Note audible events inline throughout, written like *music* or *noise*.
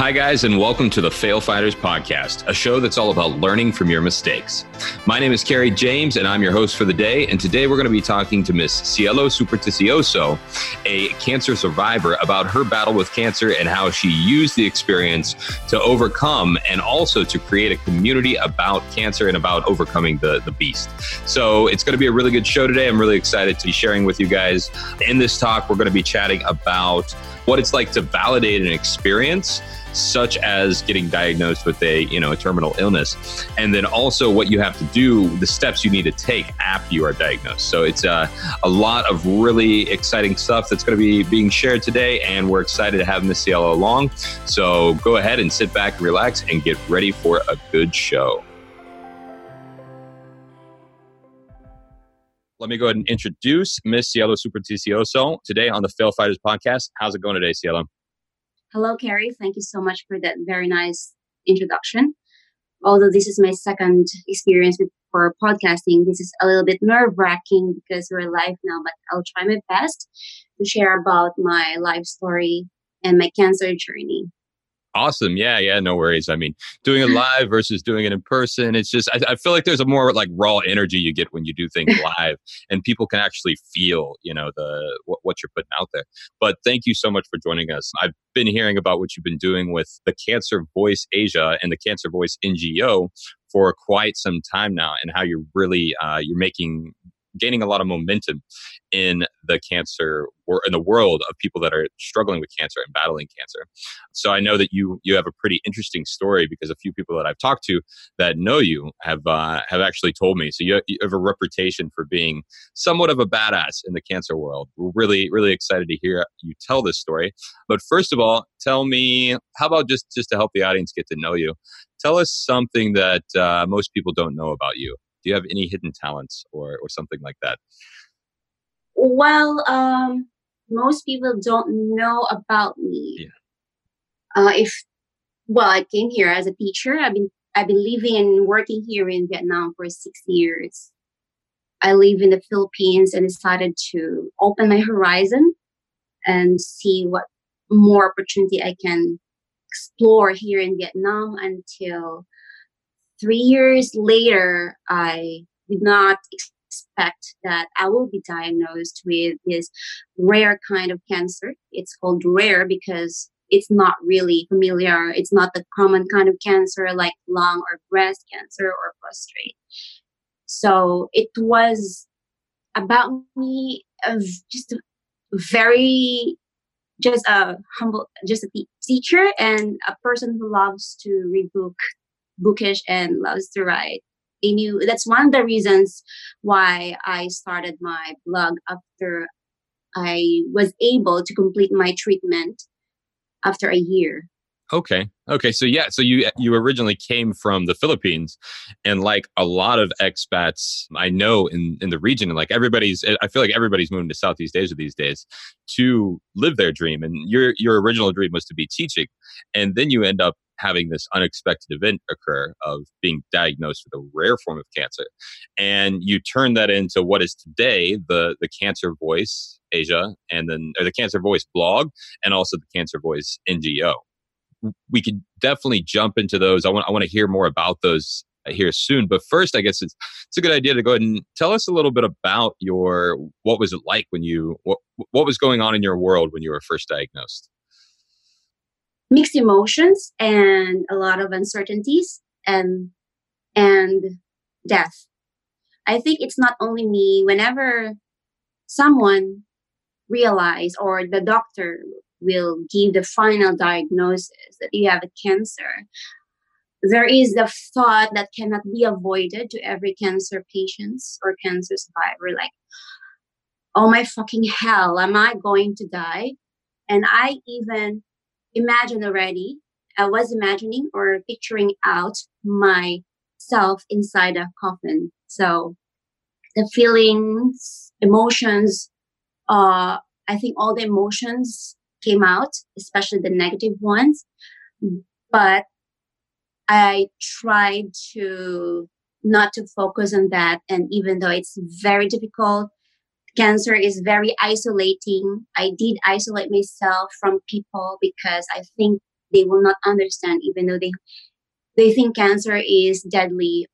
Hi, guys, and welcome to the Fail Fighters Podcast, a show that's all about learning from your mistakes. My name is Kerry James, and I'm your host for the day. And today we're going to be talking to Miss Cielo Superticioso, a cancer survivor, about her battle with cancer and how she used the experience to overcome and also to create a community about cancer and about overcoming the, the beast. So it's going to be a really good show today. I'm really excited to be sharing with you guys. In this talk, we're going to be chatting about what it's like to validate an experience such as getting diagnosed with a you know a terminal illness and then also what you have to do the steps you need to take after you are diagnosed so it's uh, a lot of really exciting stuff that's going to be being shared today and we're excited to have miss cielo along so go ahead and sit back relax and get ready for a good show let me go ahead and introduce Miss Cielo Superticioso today on the Fail Fighters podcast. How's it going today, Cielo? Hello, Carrie. Thank you so much for that very nice introduction. Although this is my second experience with for podcasting, this is a little bit nerve wracking because we're live now, but I'll try my best to share about my life story and my cancer journey. Awesome. Yeah, yeah, no worries. I mean, doing it *laughs* live versus doing it in person, it's just, I, I, feel like there's a more like raw energy you get when you do things *laughs* live and people can actually feel, you know, the, what, what, you're putting out there. But thank you so much for joining us. I've been hearing about what you've been doing with the Cancer Voice Asia and the Cancer Voice NGO for quite some time now and how you're really, uh, you're making gaining a lot of momentum in the cancer or in the world of people that are struggling with cancer and battling cancer. So I know that you you have a pretty interesting story because a few people that I've talked to that know you have uh, have actually told me. So you, you have a reputation for being somewhat of a badass in the cancer world. We're really really excited to hear you tell this story. But first of all, tell me how about just just to help the audience get to know you. Tell us something that uh, most people don't know about you do you have any hidden talents or or something like that? Well um most people don't know about me. Yeah. uh if well i came here as a teacher. I've been i've been living and working here in vietnam for six years. I live in the philippines and decided to open my horizon and see what more opportunity i can explore here in vietnam until three years later, I did not expect that I will be diagnosed with this rare kind of cancer. It's called rare because it's not really familiar. It's not the common kind of cancer like lung or breast cancer or prostate. So it was about me of just a very just a humble just a teacher and a person who loves to read book bookish and loves to write. They knew that's one of the reasons why I started my blog after I was able to complete my treatment after a year. Okay. Okay. So yeah. So you you originally came from the Philippines, and like a lot of expats I know in in the region, and like everybody's, I feel like everybody's moving to Southeast Asia these days to live their dream. And your your original dream was to be teaching, and then you end up having this unexpected event occur of being diagnosed with a rare form of cancer. And you turn that into what is today the, the Cancer Voice Asia and then or the Cancer Voice blog and also the Cancer Voice NGO. We could definitely jump into those. I want I want to hear more about those uh, here soon. But first, I guess it's it's a good idea to go ahead and tell us a little bit about your what was it like when you what what was going on in your world when you were first diagnosed mixed emotions and a lot of uncertainties and and death i think it's not only me whenever someone realize or the doctor will give the final diagnosis that you have a cancer there is the thought that cannot be avoided to every cancer patients or cancer survivor like oh my fucking hell am i going to die and i even imagine already. I was imagining or picturing out myself inside a coffin. So the feelings, emotions, uh, I think all the emotions came out, especially the negative ones. But I tried to not to focus on that. And even though it's very difficult, cancer is very isolating. I did isolate myself from people because I think they will not understand even though they they think cancer is deadly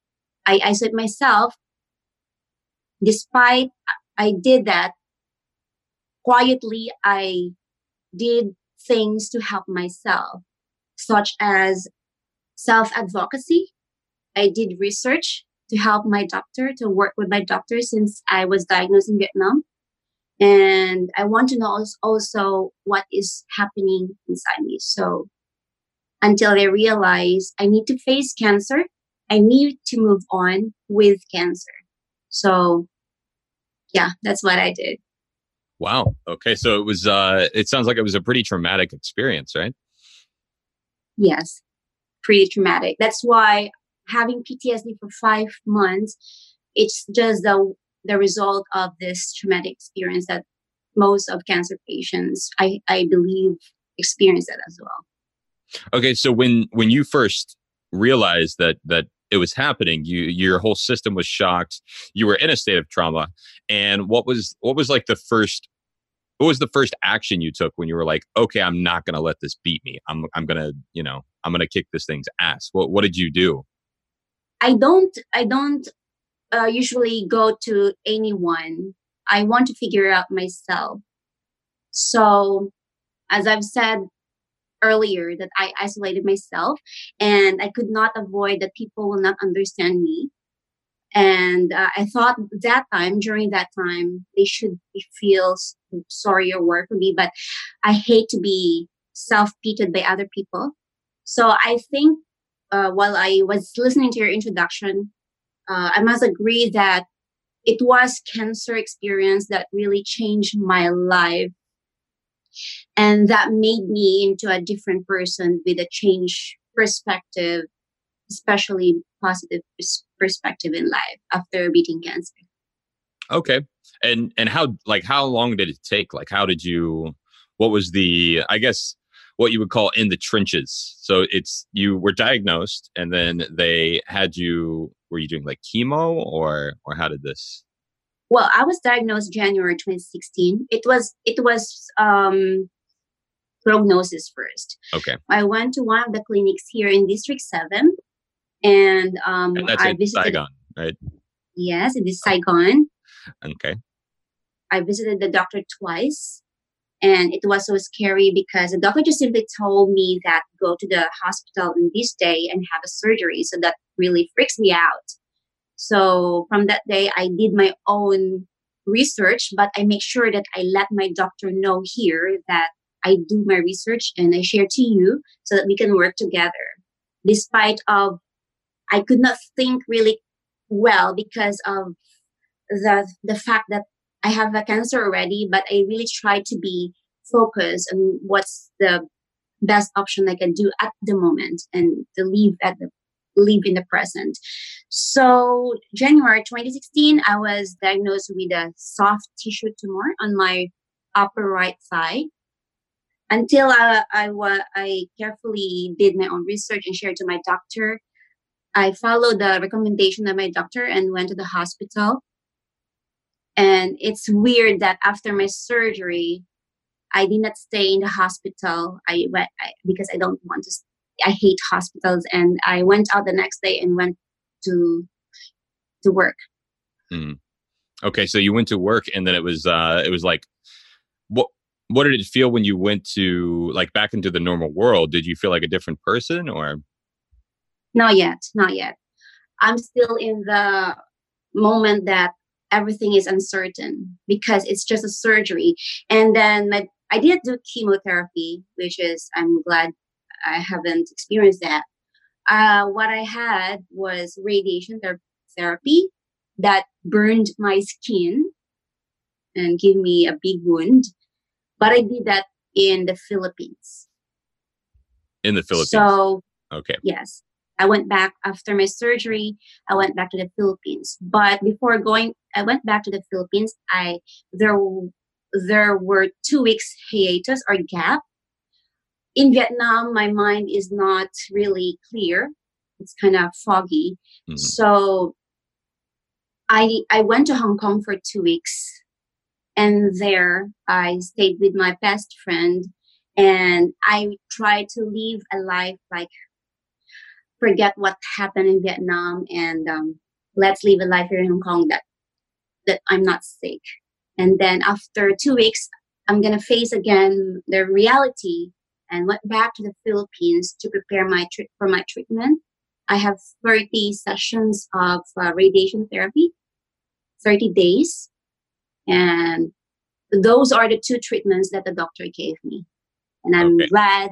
i isolate myself despite i did that quietly i did things to help myself such as self advocacy i did research to help my doctor to work with my doctor since i was diagnosed in vietnam and i want to know also what is happening inside me so until I realize I need to face cancer, I need to move on with cancer. So, yeah, that's what I did. Wow. Okay. So it was, uh, it sounds like it was a pretty traumatic experience, right? Yes, pretty traumatic. That's why having PTSD for five months, it's just the, the result of this traumatic experience that most of cancer patients, I, I believe, experience that as well. Okay, so when when you first realized that that it was happening, you your whole system was shocked. You were in a state of trauma, and what was what was like the first what was the first action you took when you were like, okay, I'm not going to let this beat me. I'm I'm going to you know I'm going to kick this thing's ass. What what did you do? I don't I don't uh, usually go to anyone. I want to figure it out myself. So, as I've said earlier that I isolated myself and I could not avoid that people will not understand me. And uh, I thought that time, during that time, they should feel sorry or worry for me, but I hate to be self pitied by other people. So I think uh, while I was listening to your introduction, uh, I must agree that it was cancer experience that really changed my life and that made me into a different person with a change perspective especially positive perspective in life after beating cancer. Okay. And and how like how long did it take? Like how did you what was the i guess what you would call in the trenches? So it's you were diagnosed and then they had you were you doing like chemo or or how did this? Well i was diagnosed january 2016 it was it was um prognosis first. Okay. I went to one of the clinics here in District 7 and, um, and that's I visited Saigon, right? Yes, it is Saigon. Okay. I visited the doctor twice and it was so scary because the doctor just simply told me that go to the hospital on this day and have a surgery. So that really freaks me out. So from that day, I did my own research, but I make sure that I let my doctor know here that I do my research and I share to you so that we can work together. Despite of I could not think really well because of the the fact that I have a cancer already, but I really try to be focused on what's the best option I can do at the moment and to live at the live in the present. So January 2016, I was diagnosed with a soft tissue tumor on my upper right thigh until I, I, I carefully did my own research and shared to my doctor. I followed the recommendation of my doctor and went to the hospital. And it's weird that after my surgery, I did not stay in the hospital. I went I, because I don't want to. I hate hospitals, and I went out the next day and went to to work. Mm. Okay, so you went to work, and then it was uh, it was like what did it feel when you went to like back into the normal world? Did you feel like a different person or? Not yet, not yet. I'm still in the moment that everything is uncertain because it's just a surgery. And then my, I did do chemotherapy, which is, I'm glad I haven't experienced that. Uh, what I had was radiation therapy that burned my skin and gave me a big wound but I did that in the Philippines. In the Philippines. So okay. Yes. I went back after my surgery. I went back to the Philippines. But before going, I went back to the Philippines. I there there were two weeks hiatus or gap. In Vietnam, my mind is not really clear. It's kind of foggy. Mm-hmm. So I I went to Hong Kong for two weeks and there I stayed with my best friend And I tried to live a life like forget what happened in Vietnam and um, let's live a life here in Hong Kong that that I'm not sick. And then after two weeks, I'm gonna face again the reality and went back to the Philippines to prepare my tri- for my treatment. I have 30 sessions of uh, radiation therapy, 30 days, and those are the two treatments that the doctor gave me. And I'm okay. glad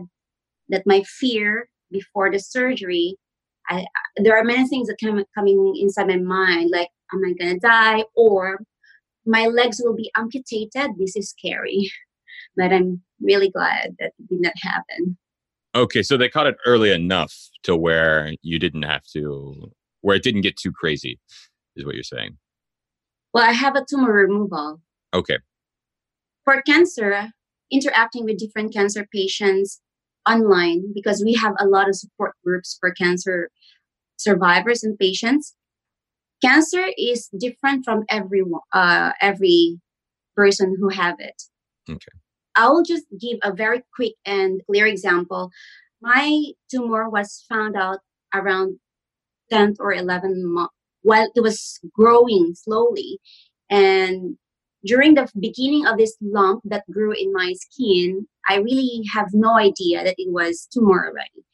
that my fear before the surgery, I, there are many things that come coming inside my mind, like, am I gonna die? Or my legs will be amputated. This is scary. *laughs* but I'm really glad that it did not happen. Okay, so they caught it early enough to where you didn't have to, where it didn't get too crazy, is what you're saying. Well, I have a tumor removal. Okay. For cancer, interacting with different cancer patients online because we have a lot of support groups for cancer survivors and patients. Cancer is different from every uh, every person who have it. Okay. I will just give a very quick and clear example. My tumor was found out around 10th or 11th month while it was growing slowly. And during the beginning of this lump that grew in my skin, I really have no idea that it was tumor already.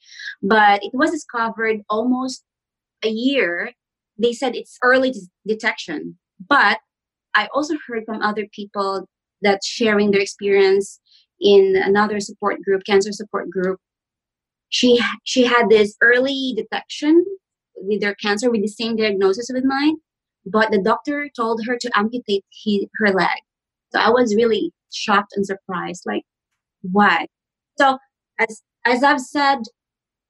But it was discovered almost a year. They said it's early detection. But I also heard from other people that sharing their experience in another support group, cancer support group. She she had this early detection with their cancer with the same diagnosis with mine, but the doctor told her to amputate he, her leg. So I was really shocked and surprised, like, why? So as as I've said,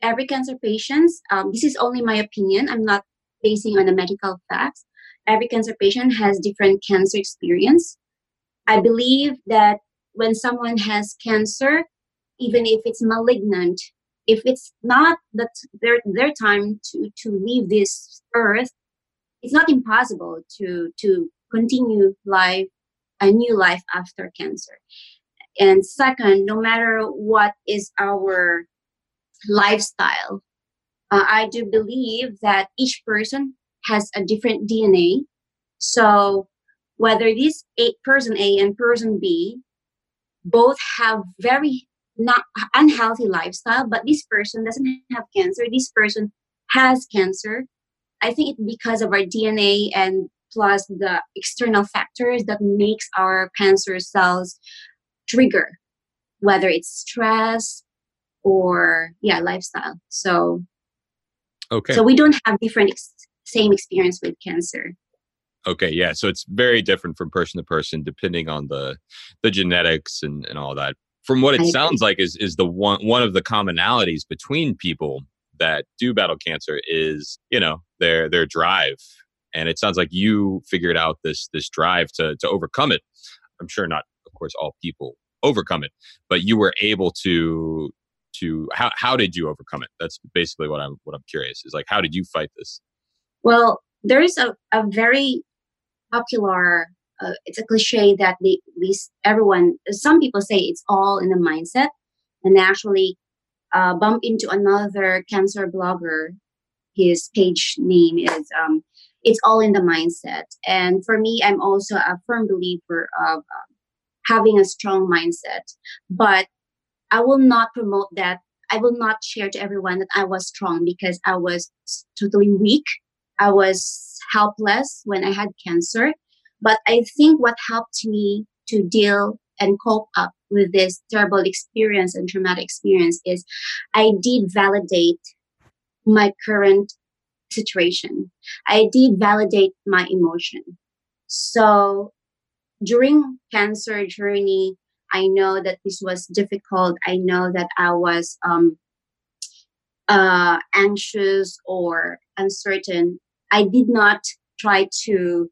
every cancer patient, um, this is only my opinion. I'm not basing on the medical facts. Every cancer patient has different cancer experience. I believe that when someone has cancer, even if it's malignant, if it's not that their their time to to leave this earth, it's not impossible to to continue life a new life after cancer. And second, no matter what is our lifestyle, uh, I do believe that each person has a different DNA. So whether this person A and person B both have very not unhealthy lifestyle, but this person doesn't have cancer. This person has cancer. I think it's because of our DNA and plus the external factors that makes our cancer cells trigger, whether it's stress or yeah, lifestyle. So okay. So we don't have different ex- same experience with cancer. Okay, yeah. So it's very different from person to person, depending on the the genetics and, and all that. From what it I sounds agree. like, is is the one one of the commonalities between people that do battle cancer is you know their their drive, and it sounds like you figured out this this drive to to overcome it. I'm sure not, of course, all people overcome it, but you were able to to how how did you overcome it? That's basically what I'm what I'm curious is like how did you fight this? Well, there is a, a very popular uh, it's a cliche that they, these everyone some people say it's all in the mindset. And actually uh, bump into another cancer blogger his page name is um, it's all in the mindset. And for me i'm also a firm believer of um, having a strong mindset. But i will not promote that. I will not share to everyone that i was strong because i was totally weak. I was helpless when I had cancer. But I think what helped me to deal and cope up with this terrible experience and traumatic experience is I did validate my current situation. I did validate my emotion. So during cancer journey, I know that this was difficult. I know that I was um, uh, anxious or uncertain. I did not try to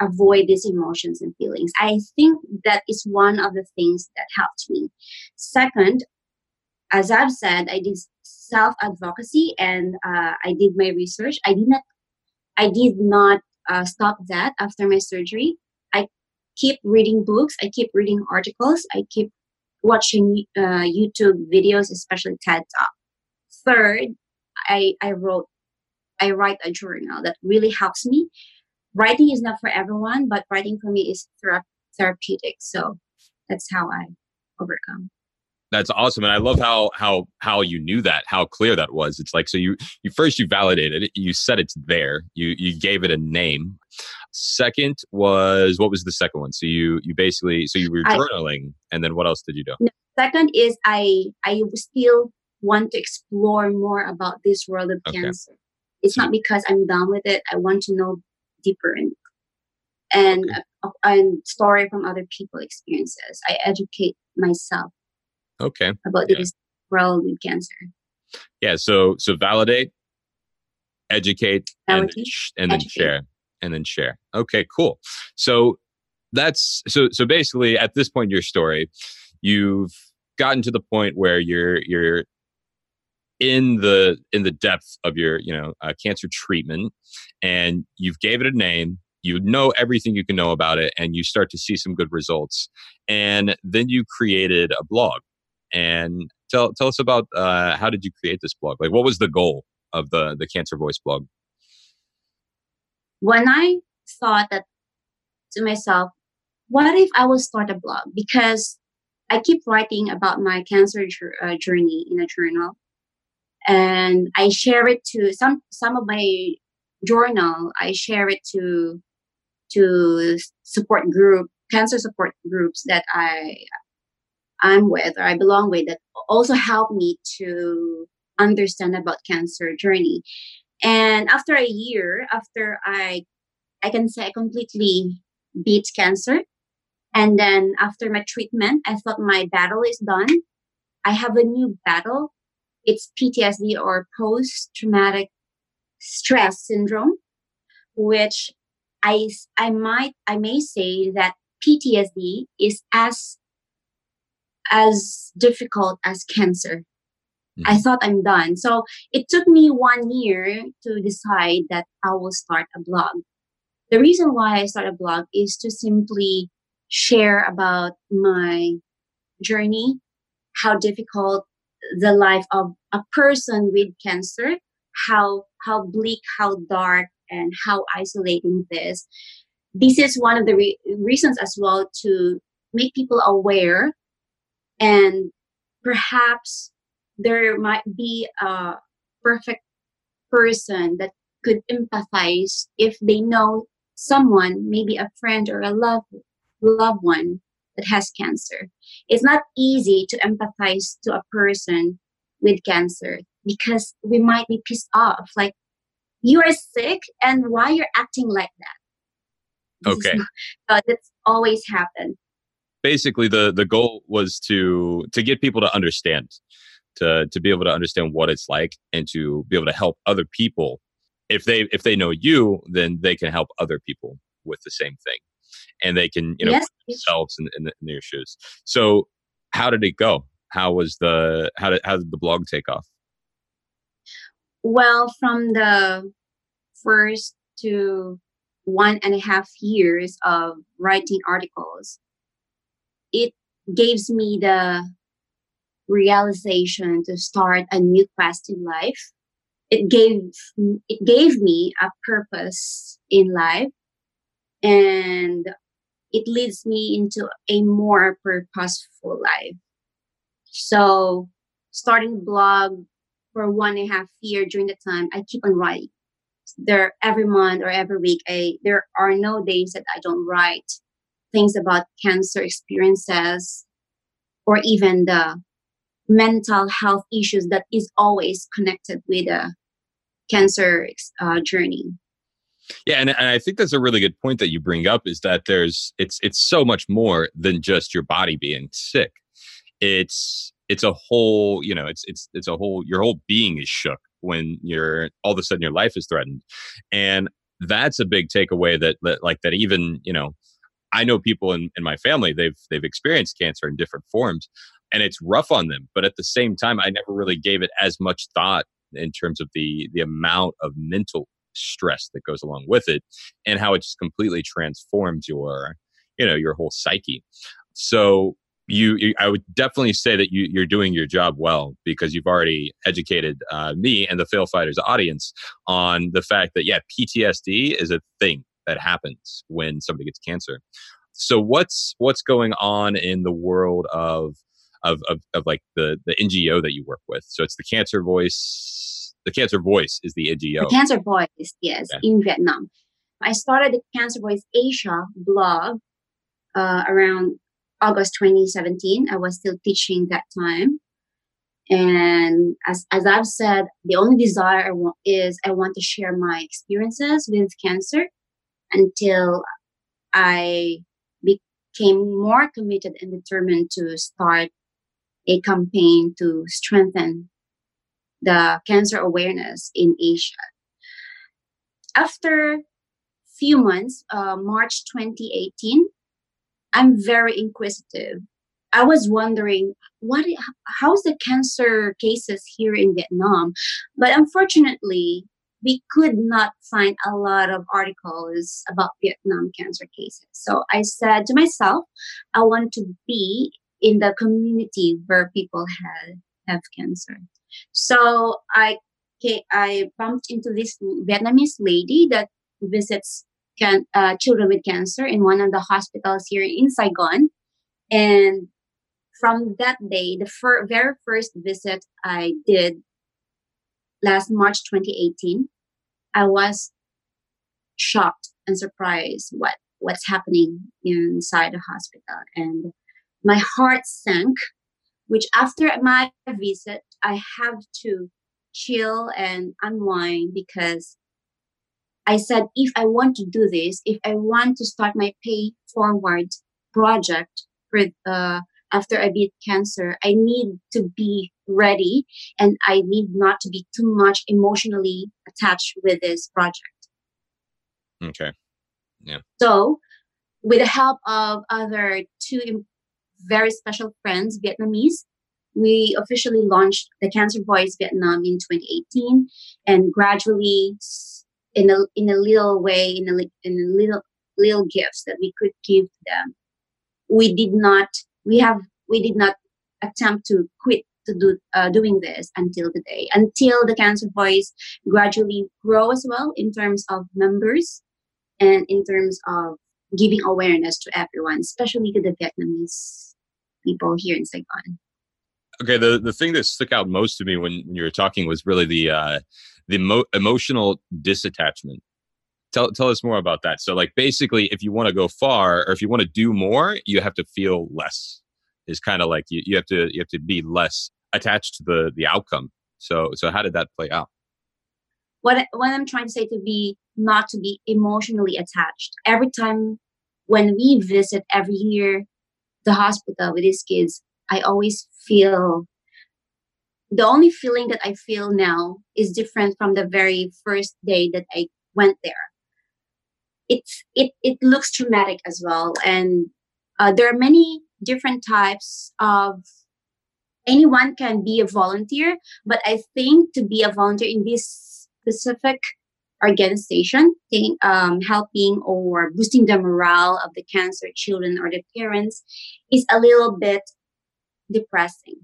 avoid these emotions and feelings. I think that is one of the things that helped me. Second, as I've said, I did self advocacy and uh, I did my research. I did not, I did not uh, stop that after my surgery. I keep reading books. I keep reading articles. I keep watching uh, YouTube videos, especially TED Talk. Third, I, I wrote, I write a journal that really helps me. Writing is not for everyone, but writing for me is thera- therapeutic. So that's how I overcome. That's awesome, and I love how how how you knew that, how clear that was. It's like so you you first you validated it, you said it's there, you you gave it a name. Second was what was the second one? So you you basically so you were journaling, I, and then what else did you do? Second is I I still want to explore more about this world of okay. cancer. It's so, not because I'm done with it. I want to know deeper and and story from other people experiences. I educate myself Okay. About yeah. this world with cancer. Yeah. So so validate, educate, validate, and, then, sh- and then share, and then share. Okay. Cool. So that's so so basically at this point in your story, you've gotten to the point where you're you're in the in the depth of your you know uh, cancer treatment and you've gave it a name you know everything you can know about it and you start to see some good results and then you created a blog and tell tell us about uh, how did you create this blog? Like, what was the goal of the the Cancer Voice blog? When I thought that to myself, what if I will start a blog? Because I keep writing about my cancer uh, journey in a journal, and I share it to some some of my journal. I share it to to support group cancer support groups that I I'm with or I belong with that also helped me to understand about cancer journey. And after a year, after I I can say I completely beat cancer. And then after my treatment, I thought my battle is done. I have a new battle. It's PTSD or post traumatic stress syndrome, which I I might I may say that PTSD is as as difficult as cancer. Mm-hmm. I thought I'm done. So it took me one year to decide that I will start a blog. The reason why I started a blog is to simply share about my journey, how difficult the life of a person with cancer, how how bleak, how dark, and how isolating this. This is one of the re- reasons as well to make people aware and perhaps there might be a perfect person that could empathize if they know someone maybe a friend or a loved loved one that has cancer. It's not easy to empathize to a person with cancer because we might be pissed off like you are sick and why you're acting like that? This okay. not, uh, that's always happened basically the the goal was to to get people to understand to to be able to understand what it's like and to be able to help other people. If they if they know you then they can help other people with the same thing and they can you know yes. themselves in, in, in, their shoes so how did it go how was the how did how did the blog take off well from the first to one and a half years of writing articles it gives me the realization to start a new quest in life. It gave it gave me a purpose in life and it leads me into a more purposeful life. So starting blog for one and a half year during the time I keep on writing. There every month or every week I there are no days that I don't write things about cancer experiences or even the mental health issues that is always connected with a cancer uh, journey yeah and, and i think that's a really good point that you bring up is that there's it's it's so much more than just your body being sick it's it's a whole you know it's it's it's a whole your whole being is shook when you're all of a sudden your life is threatened and that's a big takeaway that, that like that even you know I know people in, in my family, they've they've experienced cancer in different forms and it's rough on them. But at the same time, I never really gave it as much thought in terms of the the amount of mental stress that goes along with it and how it just completely transforms your you know your whole psyche. So you, you, i would definitely say that you, you're doing your job well because you've already educated uh, me and the fail fighters audience on the fact that yeah ptsd is a thing that happens when somebody gets cancer. So what's what's going on in the world of of, of, of like the the ngo that you work with? So it's the cancer voice the cancer voice is the ngo the cancer voice yes in vietnam i started the cancer voice asia blog uh, around August 2017. I was still teaching that time. And as, as I've said, the only desire I want is I want to share my experiences with cancer until I became more committed and determined to start a campaign to strengthen the cancer awareness in Asia. After few months, uh, March 2018, I'm very inquisitive. I was wondering what how's the cancer cases here in Vietnam, but unfortunately, we could not find a lot of articles about Vietnam cancer cases. So I said to myself, I want to be in the community where people have have cancer. So I I bumped into this Vietnamese lady that visits can, uh, children with cancer in one of the hospitals here in Saigon. And from that day, the fir- very first visit I did last March 2018, I was shocked and surprised what what's happening inside the hospital and my heart sank which after my visit i have to chill and unwind because I said, if I want to do this, if I want to start my pay forward project for uh, after I beat cancer, I need to be ready and I need not to be too much emotionally attached with this project. Okay. Yeah. So, with the help of other two very special friends, Vietnamese, we officially launched the Cancer Voice Vietnam in 2018 and gradually in a in a little way, in a in a little little gifts that we could give them. We did not we have we did not attempt to quit to do uh, doing this until today until the cancer voice gradually grow as well in terms of members and in terms of giving awareness to everyone especially to the vietnamese people here in saigon okay the, the thing that stuck out most to me when, when you were talking was really the uh, the mo- emotional disattachment. Tell, tell us more about that. So, like, basically, if you want to go far or if you want to do more, you have to feel less. Is kind of like you, you have to you have to be less attached to the the outcome. So, so how did that play out? What what I'm trying to say to be not to be emotionally attached. Every time when we visit every year the hospital with these kids, I always feel the only feeling that I feel now is different from the very first day that I went there. It's it it looks traumatic as well, and uh, there are many different types of. Anyone can be a volunteer, but I think to be a volunteer in this specific organization, think, um, helping or boosting the morale of the cancer children or the parents, is a little bit depressing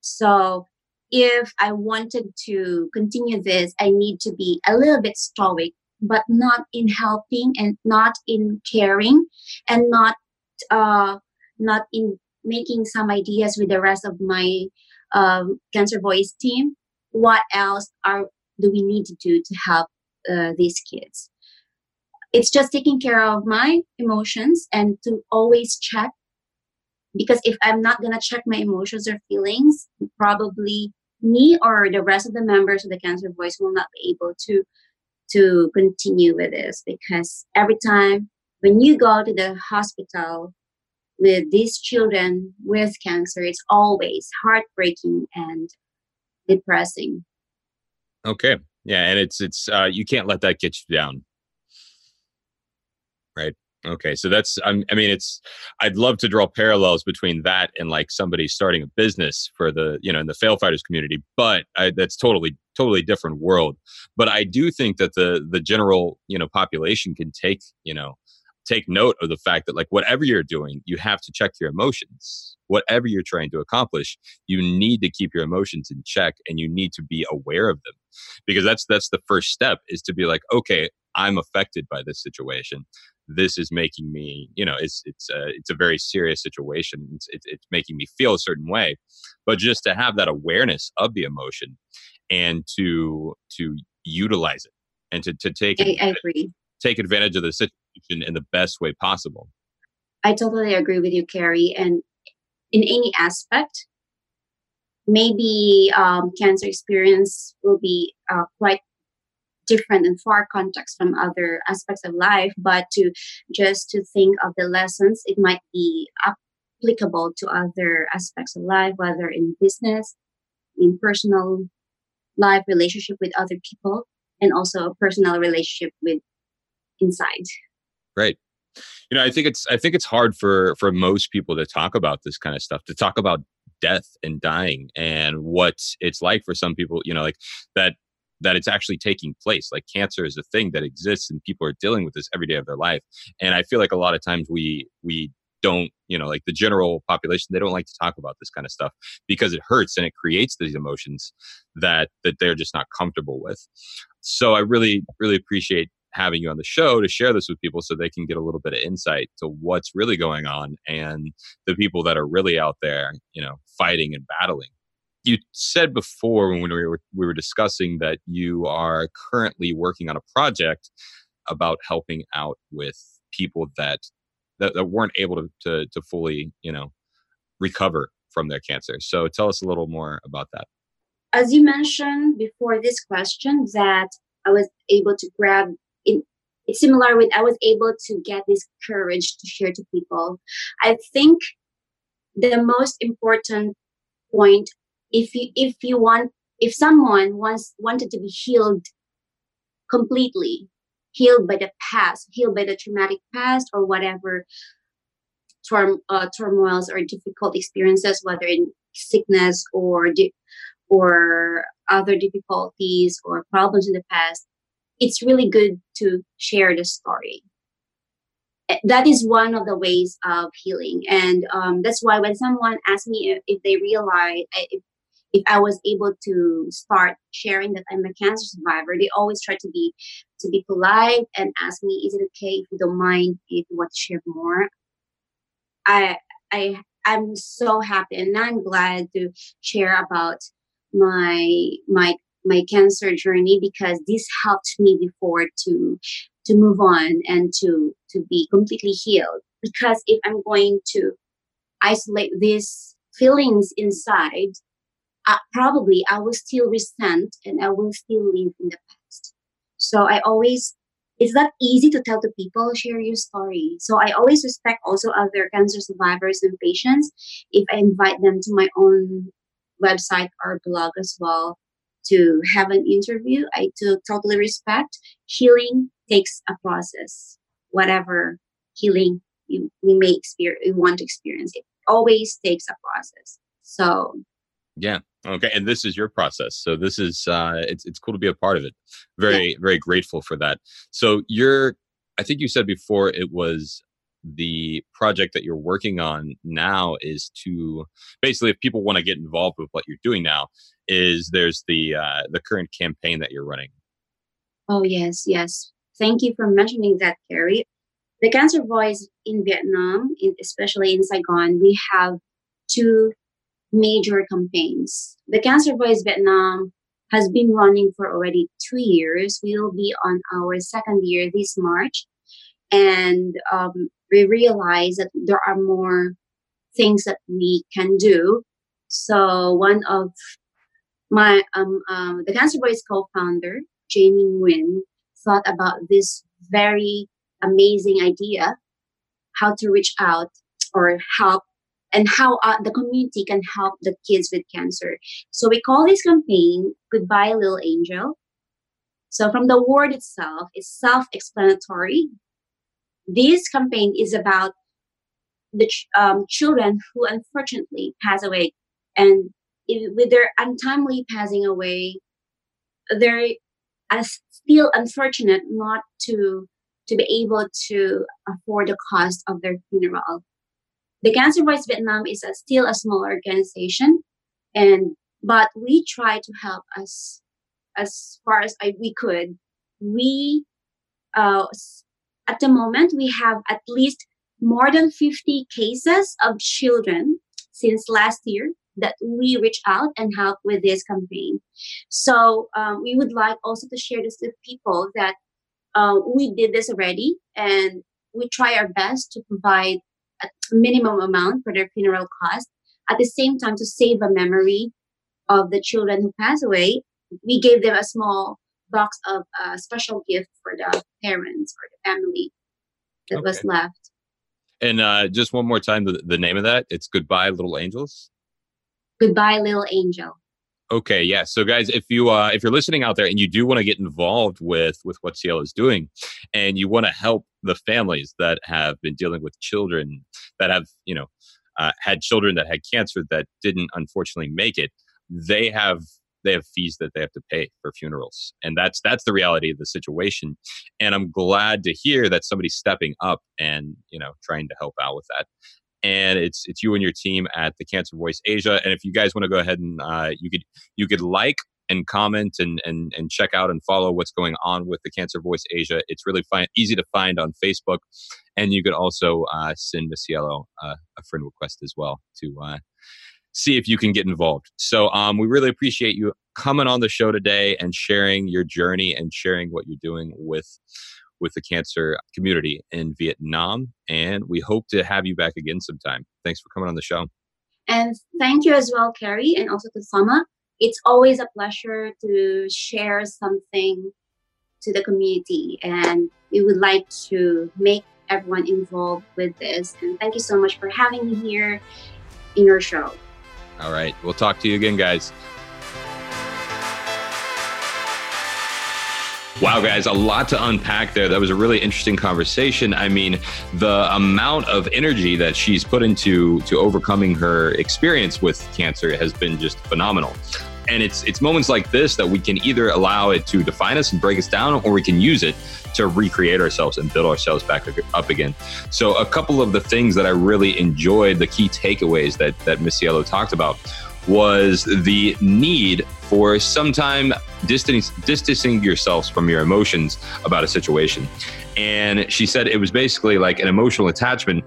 so if I wanted to continue this, I need to be a little bit stoic, but not in helping and not in caring and not uh, not in making some ideas with the rest of my um, Cancer Voice team. What else are do we need to do to help uh, these kids? It's just taking care of my emotions and to always check because if i'm not going to check my emotions or feelings probably me or the rest of the members of the cancer voice will not be able to to continue with this. Because every time when you go to the hospital with these children with cancer it's always heartbreaking and depressing. Okay. Yeah and it's it's uh, you can't let that get you down. Right Okay, so that's I mean it's I'd love to draw parallels between that and like somebody starting a business for the you know in the fail fighters community, but I, that's totally totally different world. But I do think that the the general you know population can take you know take note of the fact that like whatever you're doing you have to check your emotions. Whatever you're trying to accomplish you need to keep your emotions in check and you need to be aware of them. Because that's that's the first step is to be like okay i'm affected by this situation this is making me you know it's it's a, it's a very serious situation. It's, it's, it's making me feel a certain way. But just to have that awareness of the emotion and to to utilize it and to, to take I, I agree. take advantage of the situation in the best way possible. I totally agree with you carrie and in any aspect maybe um, cancer experience will be uh, quite different and far context from other aspects of life but to just to think of the lessons it might be applicable to other aspects of life whether in business in personal life relationship with other people and also a personal relationship with inside. Right you know i think it's i think it's hard for for most people to talk about this kind of stuff to talk about death and dying and what it's like for some people you know like that that it's actually taking place like cancer is a thing that exists and people are dealing with this every day of their life and i feel like a lot of times we we don't you know like the general population they don't like to talk about this kind of stuff because it hurts and it creates these emotions that that they're just not comfortable with so i really really appreciate having you on the show to share this with people so they can get a little bit of insight to what's really going on and the people that are really out there, you know, fighting and battling. You said before when we were we were discussing that you are currently working on a project about helping out with people that that, that weren't able to, to to fully, you know, recover from their cancer. So tell us a little more about that. As you mentioned before this question, that I was able to grab it, it's similar with I was able to get this courage to share to people. I think the most important point if you if you want if someone wants wanted to be healed completely healed by the past healed by the traumatic past or whatever turm, uh, turmoils or difficult experiences whether in sickness or di- or other difficulties or problems in the past it's really good to share the story. Eh, that is one of the ways of healing. And um, that's why when someone asks me if, if they realize eh, if, if i was able to start sharing that i'm a cancer survivor they always try to be to be polite and ask me is it okay if you don't mind if you want to share more? I i i'm so happy and i'm glad to share about my my my cancer journey because this helped me before to to move on and to to be completely healed. Because if i'm going to isolate these feelings inside uh, probably i will still resent and i will still live in the past so i always it's not easy to tell to people share your story so i always respect also other cancer survivors and patients if i invite them to my own website or blog as well to have an interview. I took totally respect. Healing takes a process. Whatever healing you we may experience, you want to experience, it always takes a process. So, yeah, okay, and this is your process. So this is uh, it's it's cool to be a part of it. Very yeah. very grateful for that. So you're, I think you said before it was the project that you're working on now is to basically if people want to get involved with what you're doing now is there's the uh, the current campaign that you're running. Oh yes, yes. Thank you for mentioning that, Carrie. The Cancer Voice in Vietnam, especially in Saigon, we have two major campaigns. The Cancer Voice Vietnam has been running for already two years. We will be on our second year this March. And um, we realize that there are more things that we can do. So one of my um, um, the Cancer Voice co-founder Jamie Nguyen thought about this very amazing idea how to reach out or help and how uh, the community can help the kids with cancer. So we call this campaign Goodbye Little Angel. So from the word itself, it's self-explanatory. This campaign is about the ch- um, children who unfortunately pass away and with their untimely passing away, they're still unfortunate not to to be able to afford the cost of their funeral. The Cancer Voice Vietnam is a, still a small organization, and but we try to help us as far as I, we could. We uh, at the moment we have at least more than 50 cases of children since last year that we reach out and help with this campaign. So um, we would like also to share this with people that uh, we did this already and we try our best to provide a minimum amount for their funeral cost. At the same time, to save a memory of the children who passed away, we gave them a small box of a uh, special gift for the parents or the family that okay. was left. And uh, just one more time, the, the name of that it's Goodbye Little Angels. Goodbye Little Angel. Okay, yeah. So guys, if you uh if you're listening out there and you do want to get involved with with what Cielo is doing and you want to help the families that have been dealing with children that have, you know, uh, had children that had cancer that didn't unfortunately make it, they have they have fees that they have to pay for funerals and that's that's the reality of the situation and i'm glad to hear that somebody's stepping up and you know trying to help out with that and it's it's you and your team at the Cancer Voice Asia. And if you guys want to go ahead and uh, you could you could like and comment and and and check out and follow what's going on with the Cancer Voice Asia. It's really fine, easy to find on Facebook, and you could also uh, send Miss Cielo uh, a friend request as well to uh, see if you can get involved. So um, we really appreciate you coming on the show today and sharing your journey and sharing what you're doing with with the cancer community in Vietnam. And we hope to have you back again sometime. Thanks for coming on the show. And thank you as well, Carrie, and also to Sama. It's always a pleasure to share something to the community. And we would like to make everyone involved with this. And thank you so much for having me here in your show. All right. We'll talk to you again, guys. Wow, guys, a lot to unpack there. That was a really interesting conversation. I mean, the amount of energy that she's put into to overcoming her experience with cancer has been just phenomenal. And it's it's moments like this that we can either allow it to define us and break us down, or we can use it to recreate ourselves and build ourselves back up again. So, a couple of the things that I really enjoyed, the key takeaways that that Miss Cielo talked about, was the need for sometime distancing, distancing yourselves from your emotions about a situation. And she said it was basically like an emotional attachment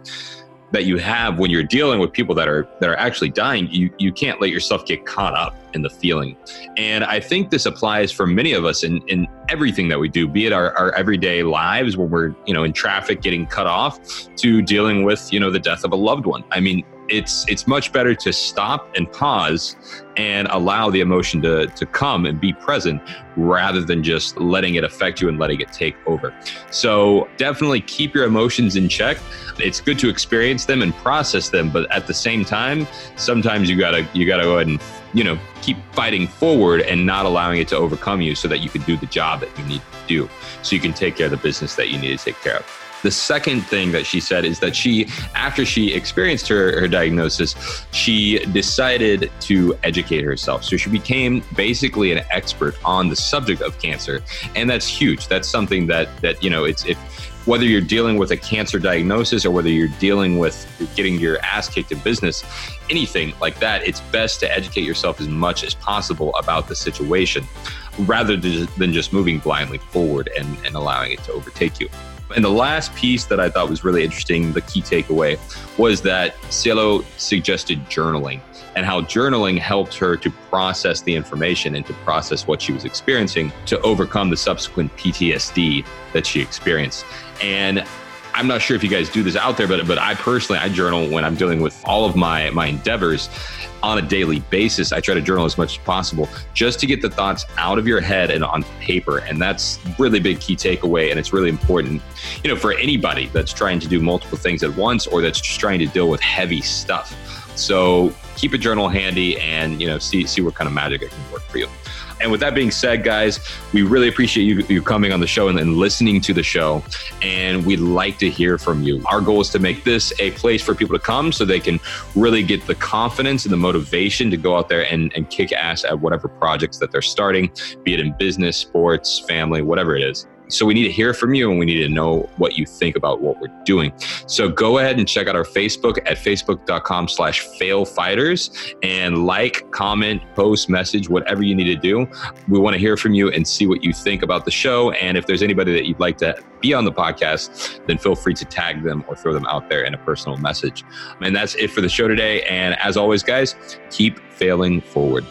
that you have when you're dealing with people that are that are actually dying. You you can't let yourself get caught up in the feeling. And i think this applies for many of us in in everything that we do be it our, our everyday lives when we're you know in traffic getting cut off to dealing with you know the death of a loved one. I mean it's it's much better to stop and pause and allow the emotion to to come and be present rather than just letting it affect you and letting it take over. So definitely keep your emotions in check. It's good to experience them and process them, but at the same time, sometimes you gotta you gotta go ahead and you know keep fighting forward and not allowing it to overcome you so that you can do the job that you need to do so you can take care of the business that you need to take care of. The second thing that she said is that she, after she experienced her, her diagnosis, she decided to educate herself. So she became basically an expert on the subject of cancer. And that's huge. That's something that, that you know, it's, if, whether you're dealing with a cancer diagnosis or whether you're dealing with getting your ass kicked in business, anything like that, it's best to educate yourself as much as possible about the situation rather than just moving blindly forward and, and allowing it to overtake you. And the last piece that I thought was really interesting, the key takeaway, was that Cielo suggested journaling and how journaling helped her to process the information and to process what she was experiencing to overcome the subsequent PTSD that she experienced. And I'm not sure if you guys do this out there, but but I personally I journal when I'm dealing with all of my my endeavors on a daily basis. I try to journal as much as possible just to get the thoughts out of your head and on paper. And that's really big key takeaway. And it's really important, you know, for anybody that's trying to do multiple things at once or that's just trying to deal with heavy stuff. So keep a journal handy and, you know, see see what kind of magic it can work for you. And with that being said, guys, we really appreciate you, you coming on the show and, and listening to the show. And we'd like to hear from you. Our goal is to make this a place for people to come so they can really get the confidence and the motivation to go out there and, and kick ass at whatever projects that they're starting, be it in business, sports, family, whatever it is. So we need to hear from you and we need to know what you think about what we're doing. So go ahead and check out our Facebook at facebook.com slash failfighters and like, comment, post, message, whatever you need to do. We want to hear from you and see what you think about the show. And if there's anybody that you'd like to be on the podcast, then feel free to tag them or throw them out there in a personal message. And that's it for the show today. And as always, guys, keep failing forward.